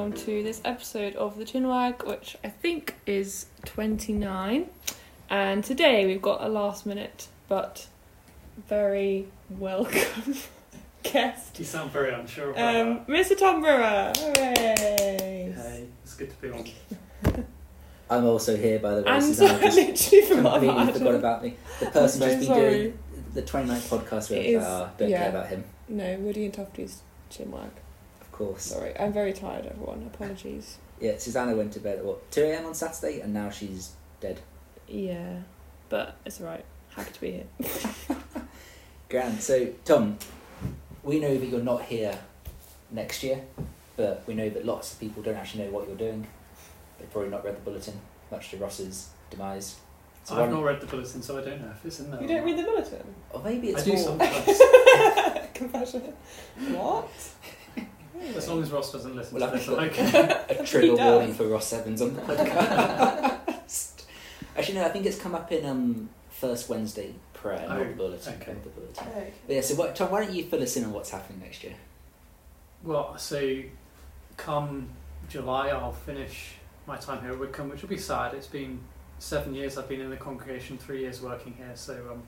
welcome to this episode of the Chinwag, which I think is 29. And today we've got a last minute but very welcome guest, You sound very unsure about um, Mr. Tom Brewer. Hooray! Hey, it's good to be on. I'm also here, by the way. And so Susanna I just literally forgot completely about forgot about me. The person who's been sorry. doing the 29th podcast with It us. is- Ah, don't yeah. care about him, No, Woody and Tufty's Chinwag. Of course. Sorry, I'm very tired, everyone. Apologies. Yeah, Susanna went to bed at what 2 a.m. on Saturday, and now she's dead. Yeah, but it's alright. Happy to be here. Grand. So, Tom, we know that you're not here next year, but we know that lots of people don't actually know what you're doing. They've probably not read the bulletin, much to Ross's demise. So I've don't- read the bulletin, so I don't know if it's in there. You don't read the bulletin? Or maybe it's I do more. sometimes. Confession. What? as long as Ross doesn't listen We'll to this, to I'm okay. a trigger warning for Ross Evans on the podcast. Actually, no, I think it's come up in um, first Wednesday prayer, not Oh, the bulletin. okay. not the bulletin. Okay. But yeah, so what, Tom, why don't you fill us in on what's happening next year? Well, so come July, I'll finish my time here at Widcombe, which will be sad. It's been seven years I've been in the congregation, three years working here. So, um,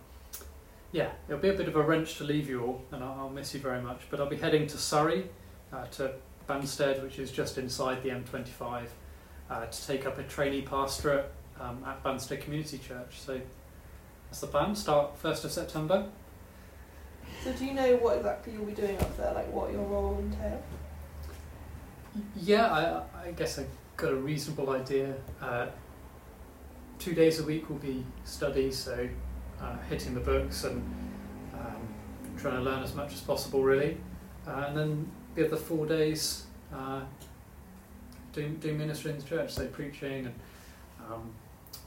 yeah, it'll be a bit of a wrench to leave you all, and I'll, I'll miss you very much. But I'll be heading to Surrey, uh, to Banstead, which is just inside the M25, uh, to take up a trainee pastorate um, at Banstead Community Church. So that's the plan. Start 1st of September. So do you know what exactly you'll be doing up there, like what your role entails? Yeah, I, I guess I've got a reasonable idea. Uh, two days a week will be study, so uh, hitting the books and um, trying to learn as much as possible, really. Uh, and then the other four days uh, doing, doing ministry in the church, so preaching and um,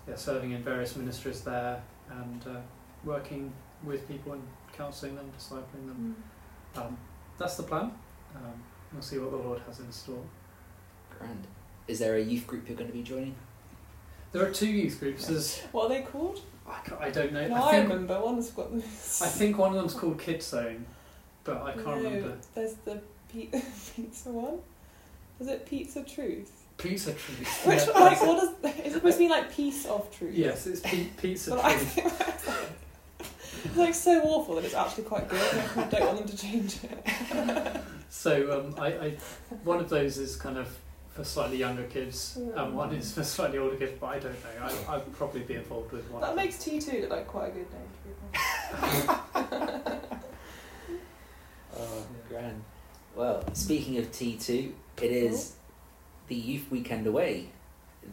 yeah, serving in various ministries there and uh, working with people and counselling them, discipling them. Um, that's the plan. Um, we'll see what the Lord has in store. Grand. Is there a youth group you're going to be joining? There are two youth groups. There's, What are they called? I, ca- I don't know. No, I I, remember. One's got this. I think one of them's called Kids Zone, but I can't no, remember. There's the pi- pizza one. Is it Pizza Truth? Pizza Truth. Which Yeah, like, what does? Is it supposed to be like piece of truth? Yes, it's pi- Pizza But I Truth. it's like so awful that it's actually quite good. I don't want them to change it. So um, I, I, one of those is kind of for slightly younger kids, and one is for slightly older kids. But I don't know. I, I'd probably be involved with one. That makes T two look like quite a good name. To be honest. Oh, grand. Well, speaking of T2, it is the youth weekend away.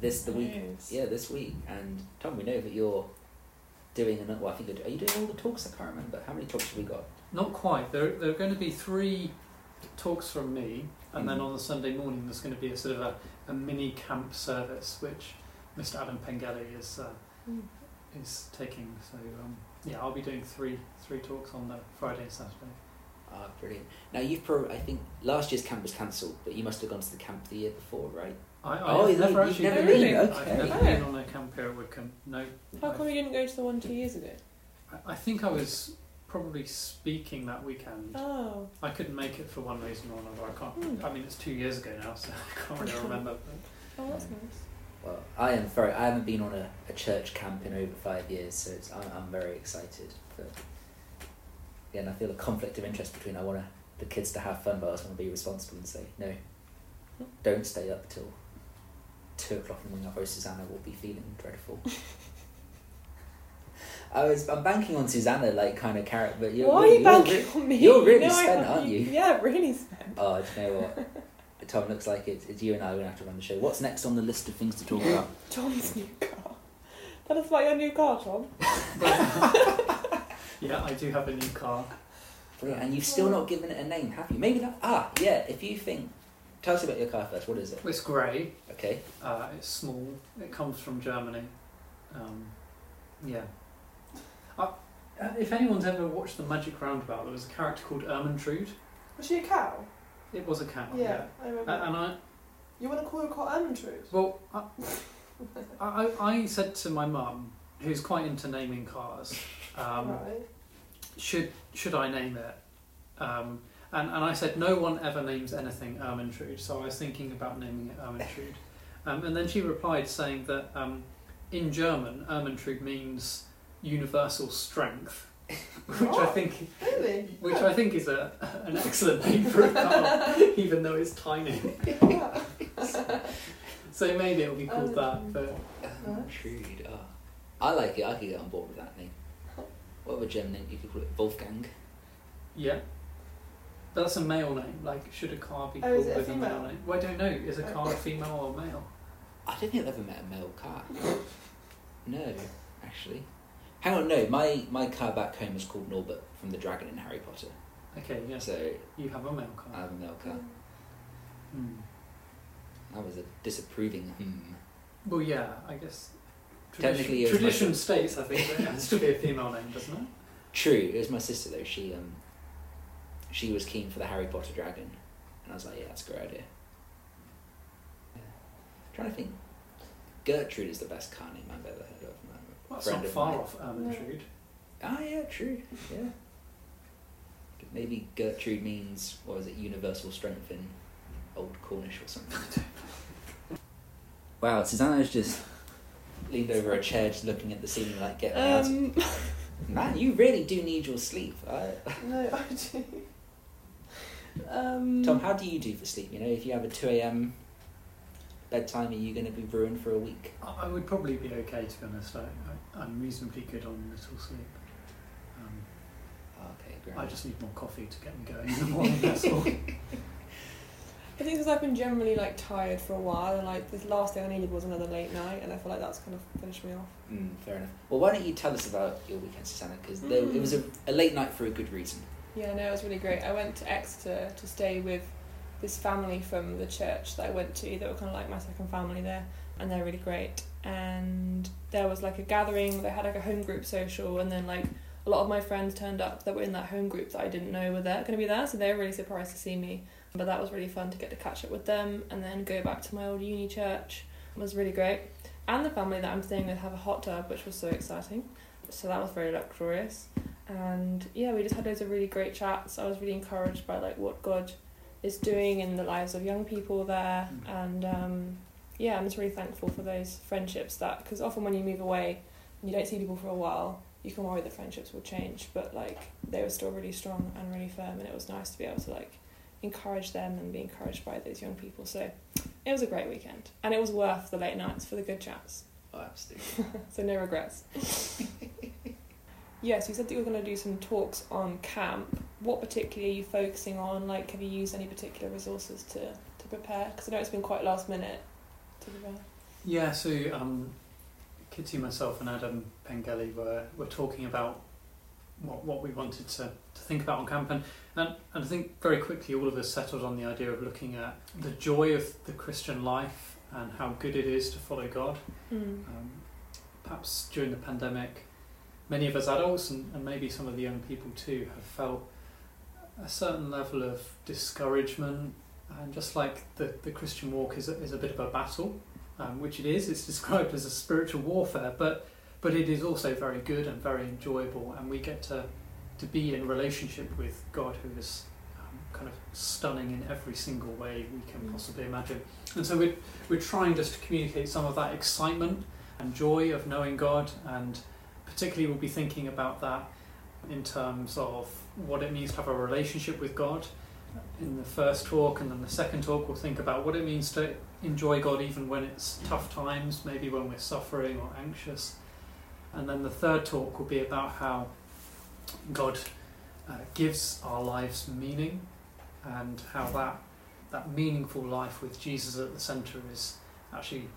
This the week. Yes. Yeah, this week. And Tom, we know that you're doing another. Well, I think you're, are you doing all the talks? I can't remember. How many talks have we got? Not quite. There, there are going to be three talks from me, and then Mhm. on the Sunday morning there's going to be a sort of a, a mini camp service, which Mr. Adam Pengelly is uh, Mm. is taking. So um, yeah, I'll be doing three three talks on the Friday and Saturday. Ah, brilliant. Now you've pro. I think last year's camp was cancelled, but you must have gone to the camp the year before, right? I, Oh, I've you- never you've actually never been. been? I've Okay. never Oh. been on a camp here at Widcombe. No. How I've- come you didn't go to the one two years ago? I, I think I was probably speaking that weekend. Oh. I couldn't make it for one reason or another. I can't. Hmm. I mean, it's two years ago now, so I can't really remember. But Oh, that's nice. Well, I am very. I haven't been on a, a church camp in over five years, so it's, I'm, I'm very excited. But again, I feel a conflict of interest between I want to, the kids to have fun, but I also want to be responsible and say no, don't stay up till two o'clock in the morning. Otherwise, Susanna will be feeling dreadful. I was. I'm banking on Susanna, like kind of carrot, but you're. Why are you you're banking re- on me? you're really No, spent, aren't you? Yeah, really spent. Oh, do you know what? Tom looks like it's, it's you and I are gonna have to run the show. What's next on the list of things to talk about? Tom's new car. Tell us about your new car, Tom. yeah, I do have a new car. Brilliant. And you've still not given it a name, have you? Maybe not. Ah, yeah. If you think, tell us about your car first. What is it? It's grey. Okay. Uh, it's small. It comes from Germany. Um, yeah. Uh, uh, if anyone's ever watched the Magic Roundabout, there was a character called Ermintrude. Was she a cow? It was a cow. Yeah, I remember. Uh, and I, you want to call her Cot Ermintrude? well, I, I, I said to my mum, who's quite into naming cars, um, right. should should I name it? Um, And, and I said, no one ever names anything Ermintrude, so I was thinking about naming it Ermintrude. Um, and then she replied saying that um, in German, Ermintrude means universal strength, which I think Really? which I think is a, an excellent name for a car, even though it's tiny. Yeah. So maybe it'll be called that. But Ermintrude. Oh. I like it. I could get on board with that name. What other German name? You could call it Wolfgang. yeah, But that's a male name. Like, should a car be Oh, called is it a with a male female? name? Well, I don't know. Is a car a female or male? I don't think I've ever met a male car. No, actually. Hang on, no. My my car back home is called Norbert from the Dragon in Harry Potter. Okay, yes, So you have a male car. I have a male car. Hmm. That was a disapproving hmm. Well, yeah, I guess. Technically, Tradition, it was my tradition sister. states, I think, that it has to be a female name, doesn't it? True, it was my sister though. She um, she was keen for the Harry Potter dragon, and I was like, yeah, that's a great idea. Yeah. trying to think. Gertrude is the best car name I've ever heard of. My Well, that's not of far mine. off Ermintrude. Ah, yeah, true. Yeah. Maybe Gertrude means what was it? Universal strength in Old Cornish or something. wow, Susanna's just leaned over a chair, just looking at the ceiling, like get me out. Um, Man, you really do need your sleep. I, No, I do. um, Tom, how do you do for sleep? You know, if you have a two a.m. bedtime, are you going to be ruined for a week? I I would probably be okay, to be honest. I, I, I'm reasonably good on little sleep. Um, Okay, great. I just need more coffee to get me going in the morning, that's all. I think because I've been generally like tired for a while, and like this last thing I needed was another late night, and I feel like that's kind of finished me off. Mm, fair enough. Well, why don't you tell us about your weekend, Susanna? Because it was a, a late night for a good reason. Yeah, no, it was really great. I went to Exeter to stay with this family from the church that I went to. They were kind of like my second family there, and they're really great. And there was like a gathering. They had like a home group social, and then like a lot of my friends turned up that were in that home group that I didn't know were there going to be there. So they were really surprised to see me. But that was really fun to get to catch up with them, and then go back to my old uni church. It was really great. And the family that I'm staying with have a hot tub, which was so exciting. So that was very luxurious and yeah we just had loads of really great chats i was really encouraged by like what god is doing in the lives of young people there Mm. and um, yeah i'm just really thankful for those friendships that because often when you move away and you don't see people for a while you can worry that friendships will change but like they were still really strong and really firm and it was nice to be able to like encourage them and be encouraged by those young people so it was a great weekend and it was worth the late nights for the good chats Oh, absolutely. so no regrets. yes, you said that you were going to do some talks on camp. What particularly are you focusing on? Like, have you used any particular resources to, to prepare? Because I know it's been quite last minute to prepare. Yeah, so um, Kitty, myself, and Adam Pengelly were, were talking about what, what we wanted to, to think about on camp. And, and, and I think very quickly all of us settled on the idea of looking at the joy of the Christian life and how good it is to follow God. Mm. Um, perhaps during the pandemic, many of us adults and, and maybe some of the young people too have felt a certain level of discouragement. And just like the, the Christian walk is a, is a bit of a battle, um, which it is, it's described as a spiritual warfare, but, but it is also very good and very enjoyable. And we get to, to be in relationship with God who is um, kind of stunning in every single way we can Mm. possibly imagine. And so we're, we're trying just to communicate some of that excitement and joy of knowing God, and particularly we'll be thinking about that in terms of what it means to have a relationship with God. In the first talk, and then the second talk, we'll think about what it means to enjoy God even when it's tough times, maybe when we're suffering or anxious. And then the third talk will be about how God uh, gives our lives meaning and how that that meaningful life with Jesus at the centre is actually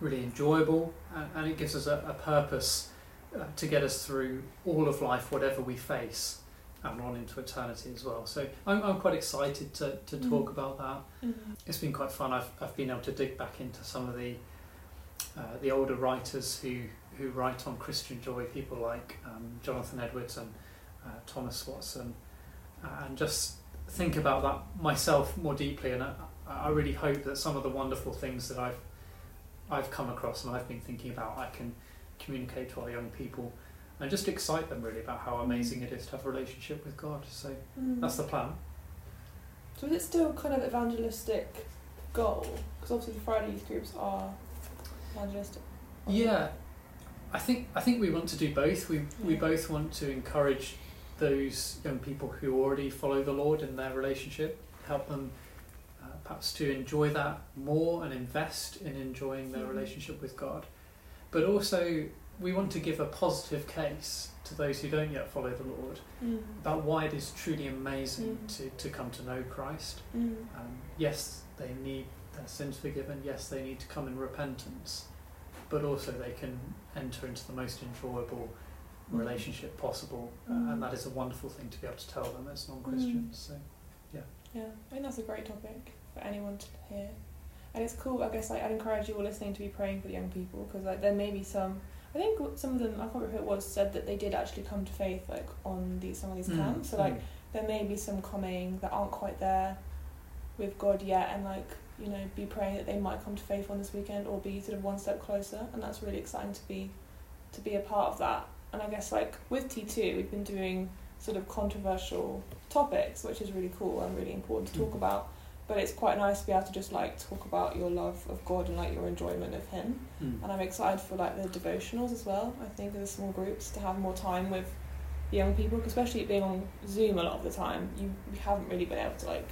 really enjoyable and, and it gives us a, a purpose uh, to get us through all of life, whatever we face, and on into eternity as well. So I'm, I'm quite excited to, to Mm. talk about that. Mm. It's been quite fun. I've, I've been able to dig back into some of the uh, the older writers who, who write on Christian joy, people like um, Jonathan Edwards and uh, Thomas Watson, uh, and just think about that myself more deeply. And I, I really hope that some of the wonderful things that I've I've come across and I've been thinking about, I can communicate to our young people and just excite them really about how amazing it is to have a relationship with God. So Mm. that's the plan. So is it still kind of evangelistic goal? Because obviously the Friday youth groups are evangelistic. Yeah, I think I think we want to do both. We we both want to encourage those young people who already follow the Lord in their relationship, help them uh, perhaps to enjoy that more and invest in enjoying their Mhm. relationship with God. But also, we want to give a positive case to those who don't yet follow the Lord Mm. about why it is truly amazing Mhm. to, to come to know Christ. Mm. Um, yes, they need their sins forgiven. Yes, they need to come in repentance, but also they can enter into the most enjoyable Mm. relationship possible, uh, Mm. and that is a wonderful thing to be able to tell them as non-Christians. So, yeah. Yeah, I think that's a great topic for anyone to hear. And it's cool, I guess, like, I'd encourage you all listening to be praying for the young people because like, there may be some, I think some of them, I can't remember who it was, said that they did actually come to faith like on these some of these Mm, camps. So like mm. there may be some coming that aren't quite there with God yet and like, you know, be praying that they might come to faith on this weekend or be sort of one step closer and that's really exciting to be to be a part of that. And I guess like with T two we've been doing sort of controversial topics, which is really cool and really important to talk Mhm. about. But it's quite nice to be able to just like talk about your love of God and like your enjoyment of Him. Mm. And I'm excited for like the devotionals as well. I think the small groups to have more time with the young people, especially being on Zoom a lot of the time, you, you haven't really been able to like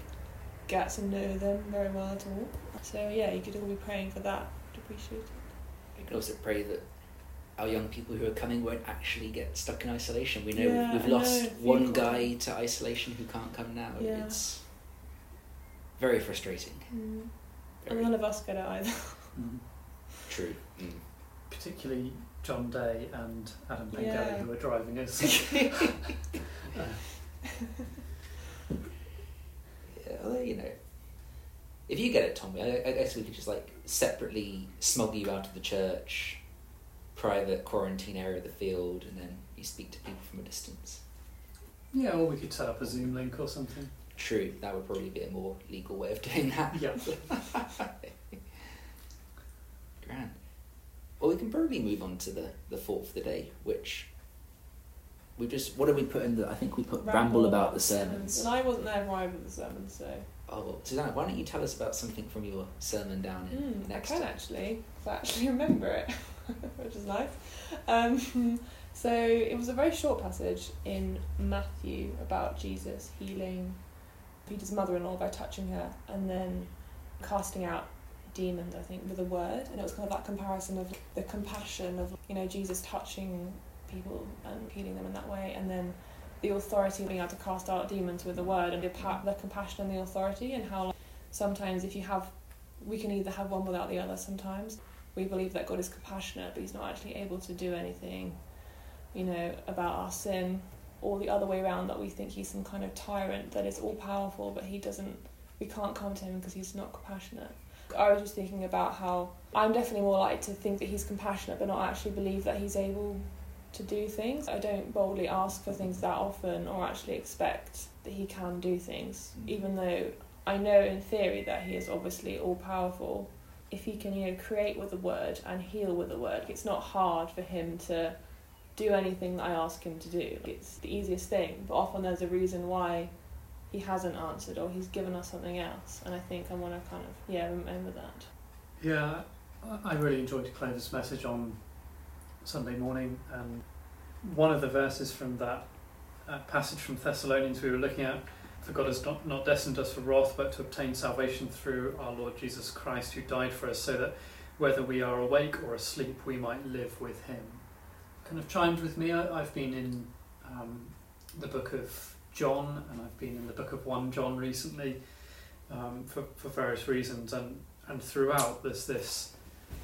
get to know them very well at all. So yeah, you could all be praying for that. I'd appreciate it. We can also pray that our young people who are coming won't actually get stuck in isolation. We know Yeah, we've I lost know. one guy to isolation who can't come now. Yeah. It's very frustrating. And Very none of us get it either. Mm. true. Mm. Particularly John Day and Adam Pengelly, Yeah. who are driving us. Uh, Yeah, although, you know, if you get it, Tommy, I, I guess we could just like separately smuggle you out of the church, private quarantine area of the field, and then you speak to people from a distance. yeah, or we could set up a Zoom link or something. True, that would probably be a more legal way of doing that. Yeah. Grand. Well, we can probably move on to the, the thought for the day, which we just what did we put in the? I think we put ramble, about the sermons. And I wasn't there for either of the sermons, so. Oh, well, Susanna, why don't you tell us about something from your sermon down in Mm, next? I can actually, 'cause I actually remember it, which is nice. Um, so it was a very short passage in Matthew about Jesus healing Peter's mother-in-law by touching her, and then casting out demons. I think with a word, and it was kind of that comparison of the compassion of you know Jesus touching people and healing them in that way, and then the authority of being able to cast out demons with a word, and the, the compassion and the authority, and how like, sometimes if you have we can either have one without the other sometimes. We believe that God is compassionate, but He's not actually able to do anything, you know, about our sin, or the other way around that we think He's some kind of tyrant that is all powerful, but He doesn't, we can't come to Him because He's not compassionate. I was just thinking about how I'm definitely more likely to think that He's compassionate, but not actually believe that He's able to do things. I don't boldly ask for things that often or actually expect that He can do things, even though I know in theory that he is obviously all powerful. If he can, you know, create with a word and heal with a word, it's not hard for him to do anything that I ask him to do. It's the easiest thing, but often there's a reason why he hasn't answered or he's given us something else. And I think I want to kind of, yeah, remember that. Yeah, I- really enjoyed Claire's message on Sunday morning, and one of the verses from that uh, passage from Thessalonians we were looking at, for God has not, not destined us for wrath, but to obtain salvation through our Lord Jesus Christ, who died for us, so that whether we are awake or asleep, we might live with Him. Kind of chimed with me. I, I've been in um, the book of John, and I've been in the book of one John recently, um, for for various reasons, and and throughout there's this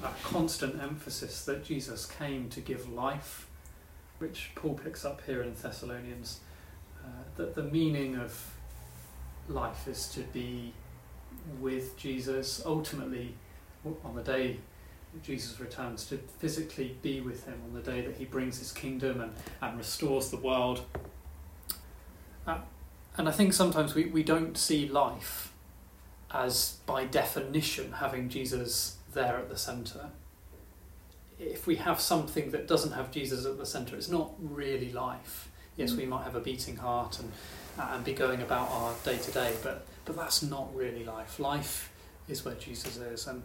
uh, constant emphasis that Jesus came to give life, which Paul picks up here in Thessalonians. Uh, that the meaning of life is to be with Jesus. Ultimately, on the day Jesus returns, to physically be with him on the day that he brings his kingdom and, and restores the world. Uh, and I think sometimes we, we don't see life as, by definition, having Jesus there at the centre. If we have something that doesn't have Jesus at the centre, it's not really life. Yes, we might have a beating heart and uh, and be going about our day to day, but but that's not really life. Life is where Jesus is, and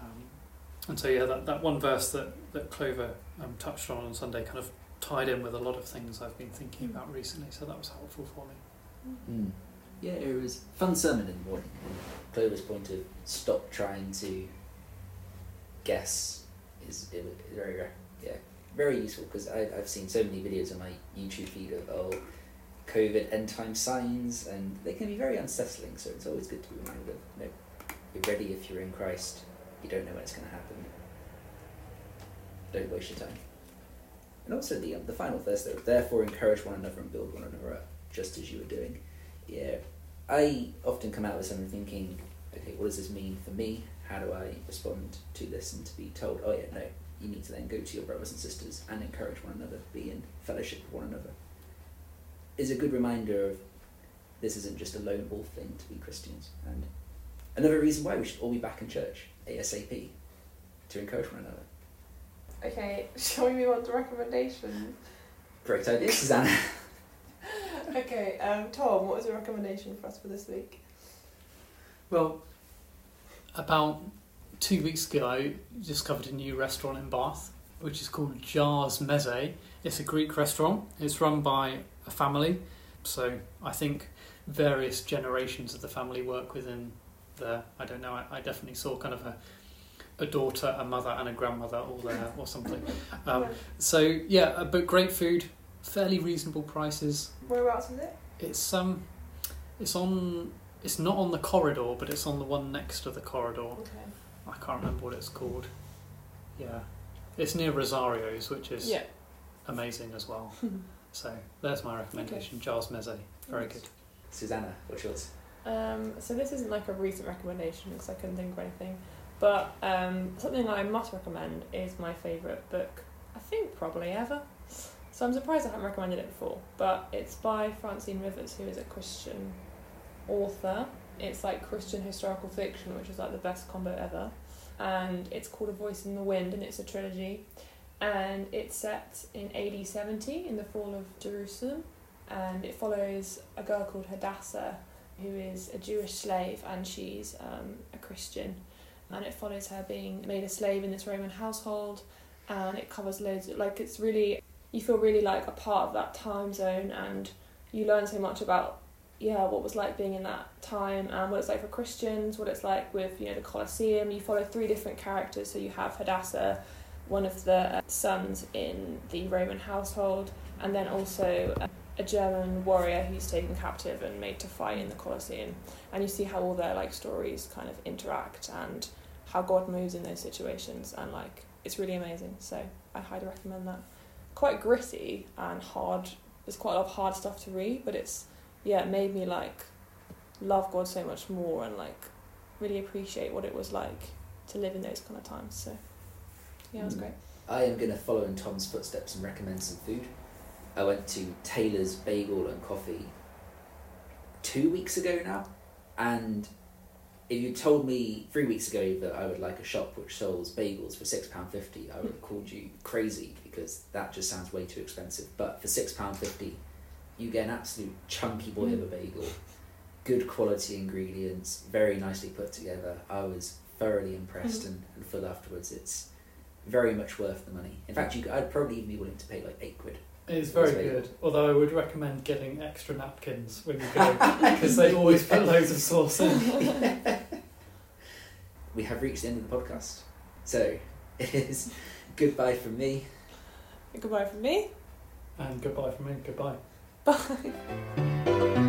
um, and so yeah, that, that one verse that that Clover um, touched on on Sunday kind of tied in with a lot of things I've been thinking about recently. So that was helpful for me. Mm. Yeah, it was fun sermon in the morning. Clover's point of stop trying to guess is was very yeah very useful because I've seen so many videos on my YouTube feed of oh COVID end time signs and they can be very unsettling. So it's always good to be reminded of you know, you're ready if you're in Christ. You don't know when it's going to happen. Don't waste your time. And also the um, the final verse there. Therefore, encourage one another and build one another up, just as you were doing. Yeah, I often come out with something thinking, okay, what does this mean for me? How do I respond to this? And to be told, oh yeah, no, you need to then go to your brothers and sisters and encourage one another, be in fellowship with one another. Is a good reminder of this isn't just a lone wolf thing to be Christians, and another reason why we should all be back in church ASAP to encourage one another. Okay, shall we move on to recommendations? Great idea, Susanna. okay, um, Tom, what was your recommendation for us for this week? Well, about two weeks ago, I discovered a new restaurant in Bath, which is called Jars Meze. It's a Greek restaurant. It's run by a family, so I think various generations of the family work within there. I don't know. I, I definitely saw kind of a a daughter, a mother, and a grandmother all there or something. Um, so yeah, uh, but great food, fairly reasonable prices. Whereabouts is it? It's um, it's on. It's not on the corridor, but it's on the one next to the corridor. Okay. I can't remember what it's called. Yeah, it's near Rosario's, which is Yeah. amazing as well. So there's my recommendation, Giles Meze, very Nice. good. Susanna, what's yours? Um, so this isn't like a recent recommendation because I couldn't think of anything, but um, something I must recommend is my favourite book. I think probably ever. So I'm surprised I haven't recommended it before, but it's by Francine Rivers, who is a Christian author. It's like Christian historical fiction, which is like the best combo ever, and it's called A Voice in the Wind, and it's a trilogy, and it's set in AD 70 in the fall of Jerusalem, and it follows a girl called Hadassah who is a Jewish slave and she's um, a Christian. And it follows her being made a slave in this Roman household, and it covers loads. Of, like it's really, you feel really like a part of that time zone, and you learn so much about yeah what was like being in that time and what it's like for Christians, what it's like with you know the Colosseum. You follow three different characters, so you have Hadassah, one of the uh, sons in the Roman household, and then also uh, a German warrior who's taken captive and made to fight in the Colosseum. And you see how all their like stories kind of interact and how God moves in those situations and like it's really amazing. So I highly recommend that. Quite gritty and hard. There's quite a lot of hard stuff to read, but it's yeah, it made me like love God so much more and like really appreciate what it was like to live in those kind of times. So yeah, it was Mm. great. I am going to follow in Tom's footsteps and recommend some food. I went to Taylor's Bagel and Coffee two weeks ago now, and if you told me three weeks ago that I would like a shop which sells bagels for six pound fifty, I would have called you crazy because that just sounds way too expensive. But for six pound fifty, you get an absolute chunky boy of a bagel, good quality ingredients, very nicely put together. I was thoroughly impressed Mhm. and, and full afterwards. It's very much worth the money. In fact, you, I'd probably even be willing to pay like eight quid. It's very It's good, although I would recommend getting extra napkins when you go because they always put loads of sauce in. We have reached the end of the podcast. So it is goodbye from me. Goodbye from me. And goodbye from me. Goodbye. Bye.